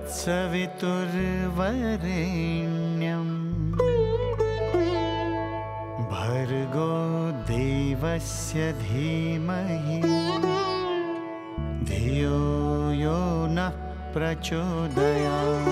तत्सवितुर्वरेण्यम् भर्गो देवस्य धीमहि। धियो यो नः प्रचोदयात्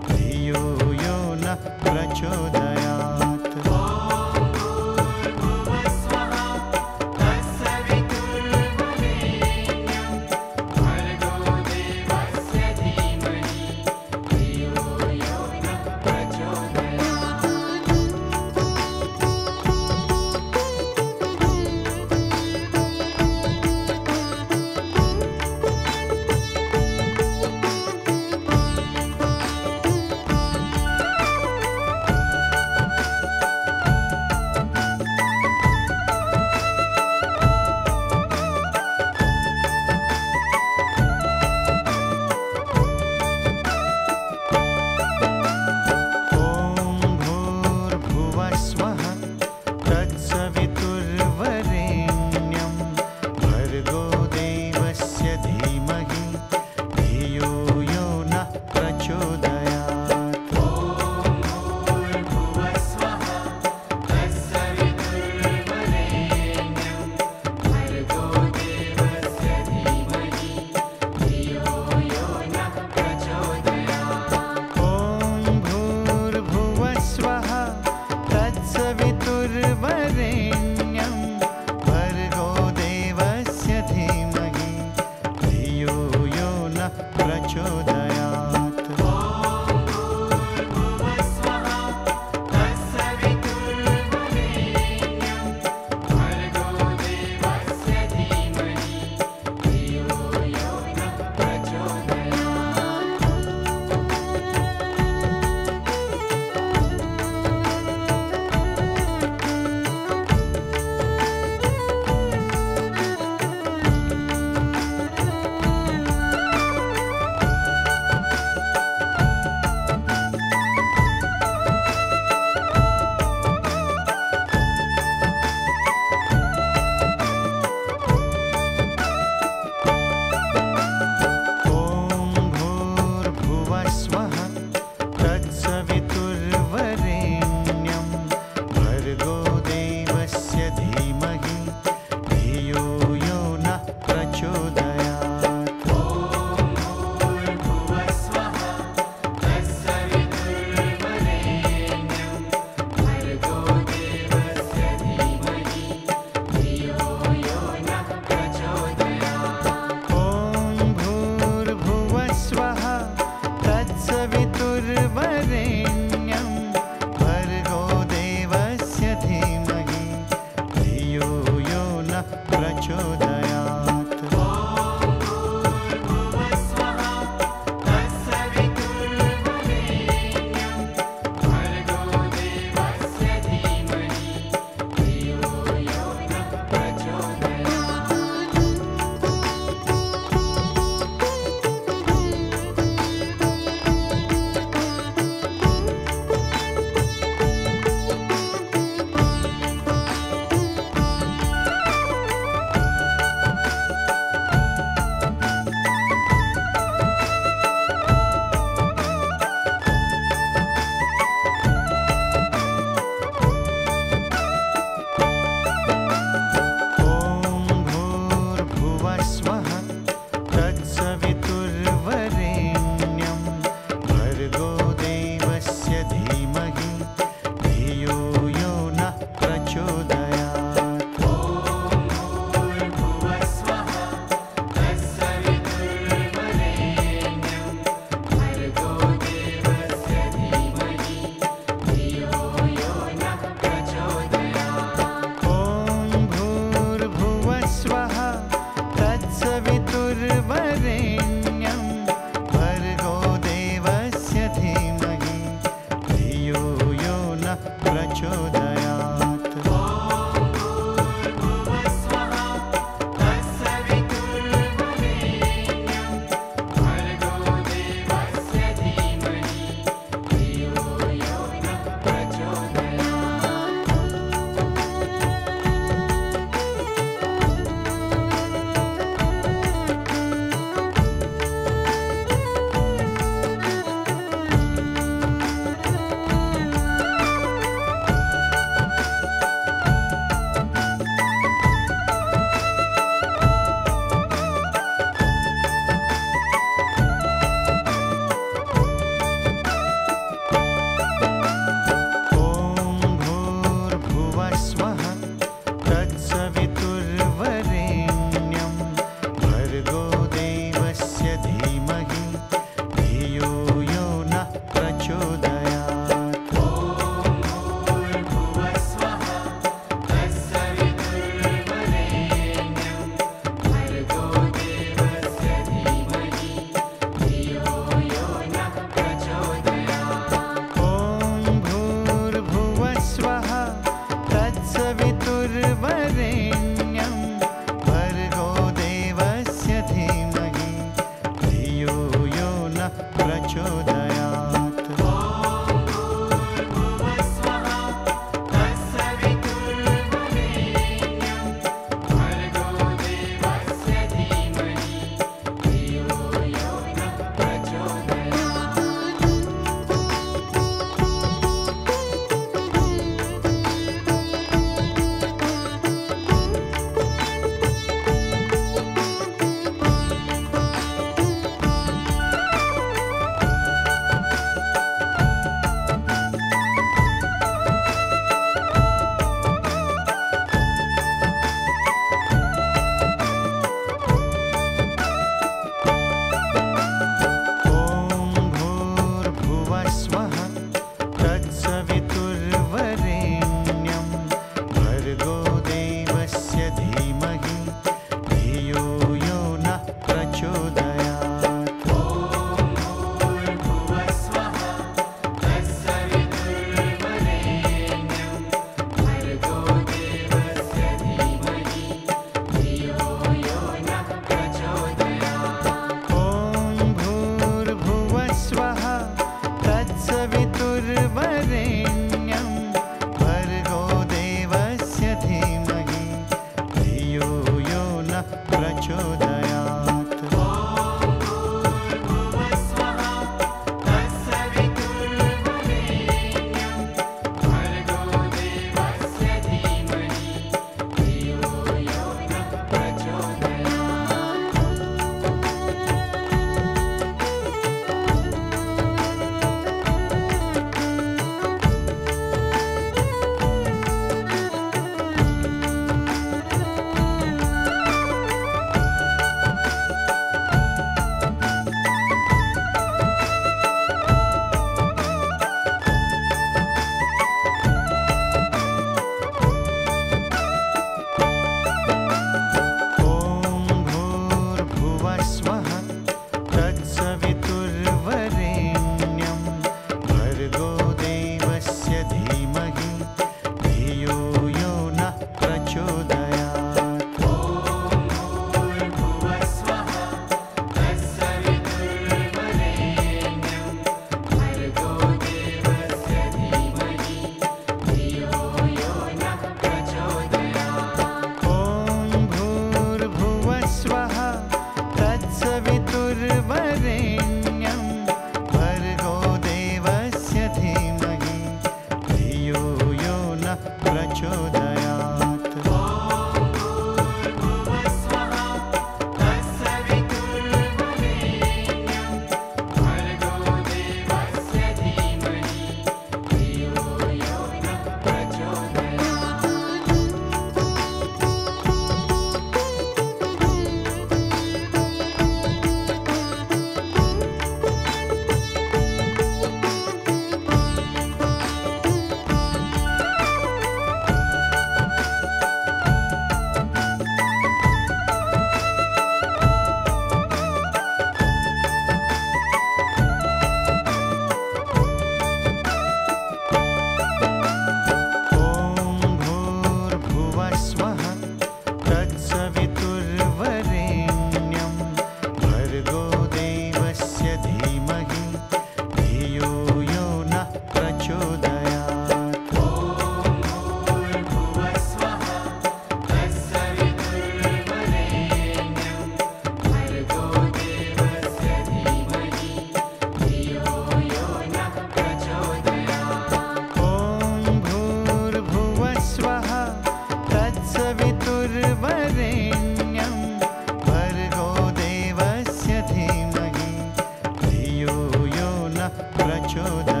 प्रचोदयात्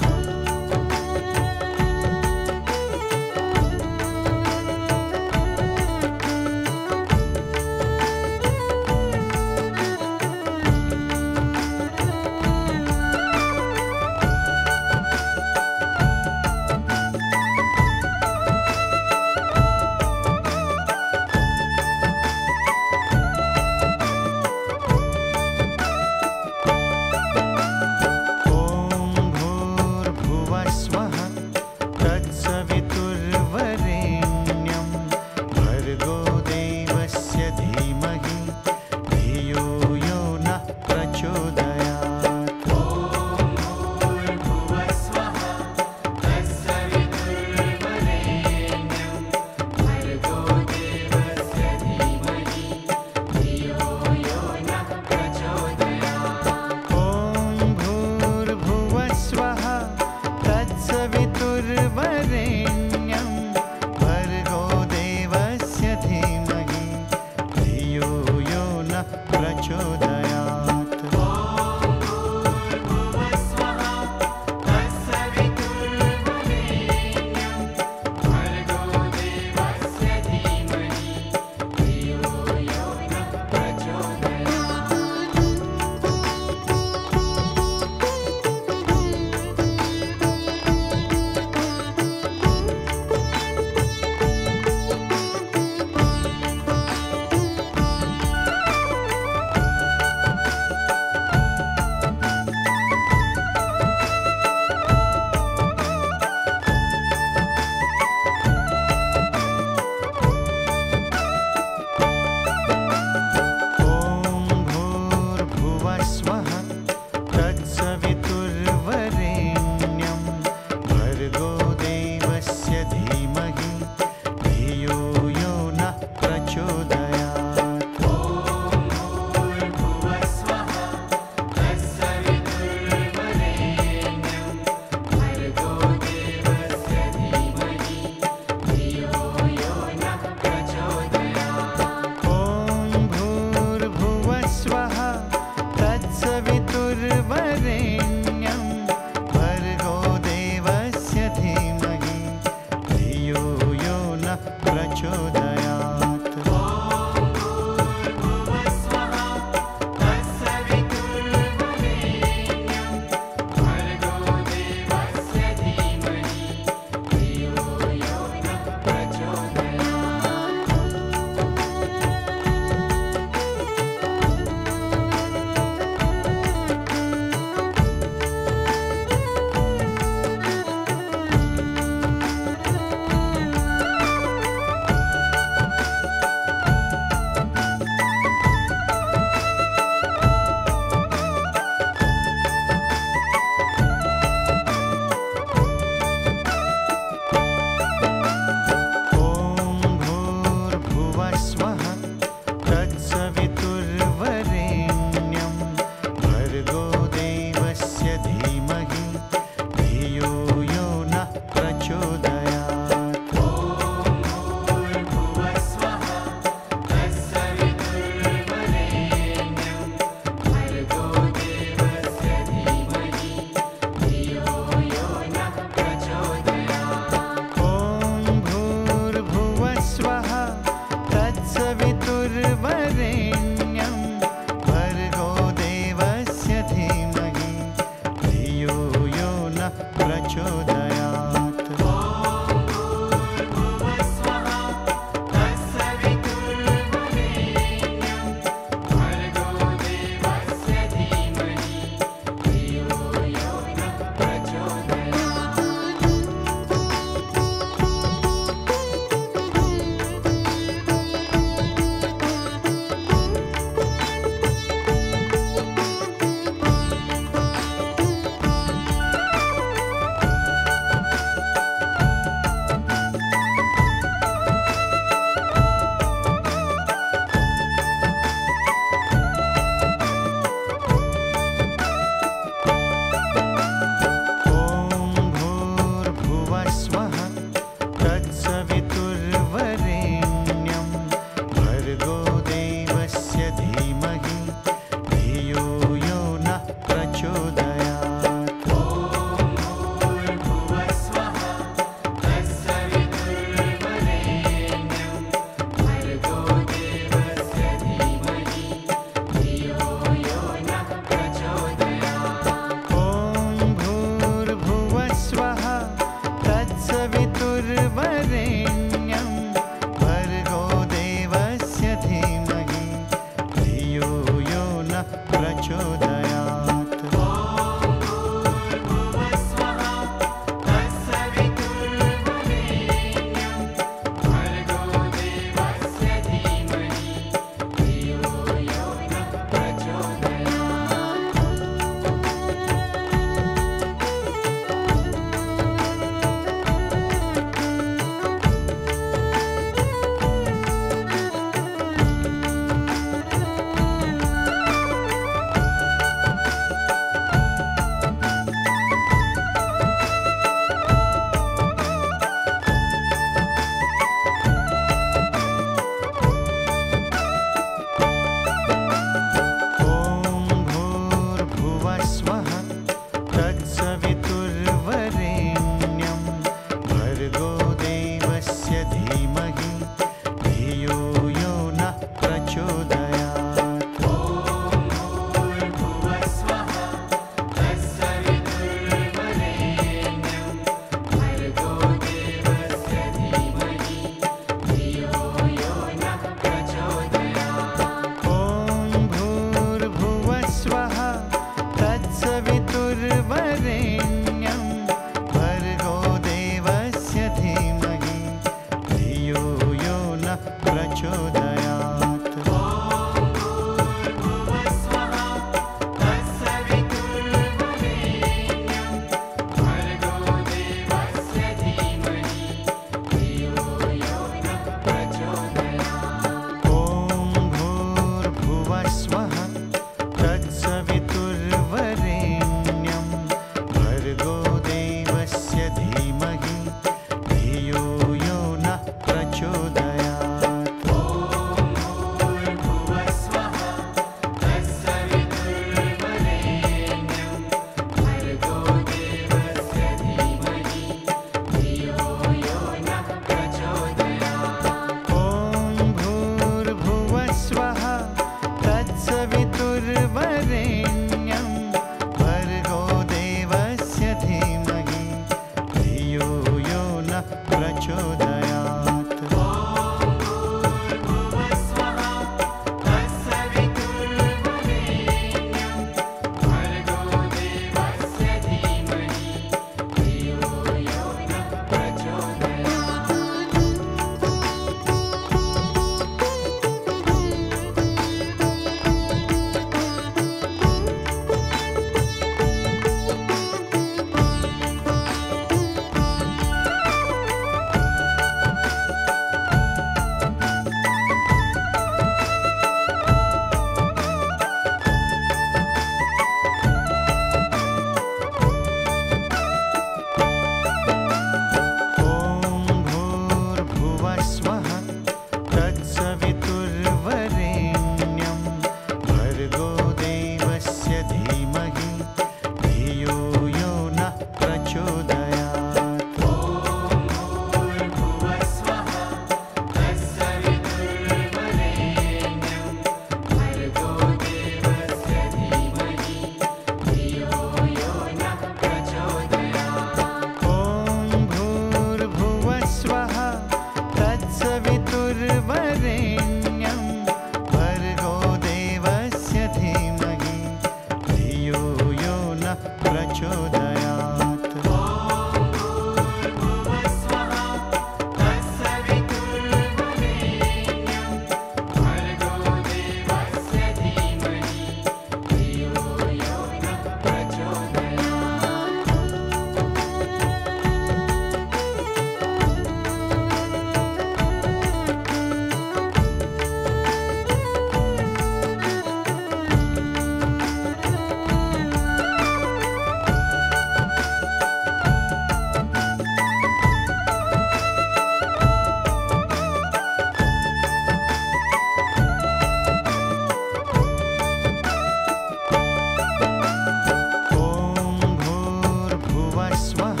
vai suar.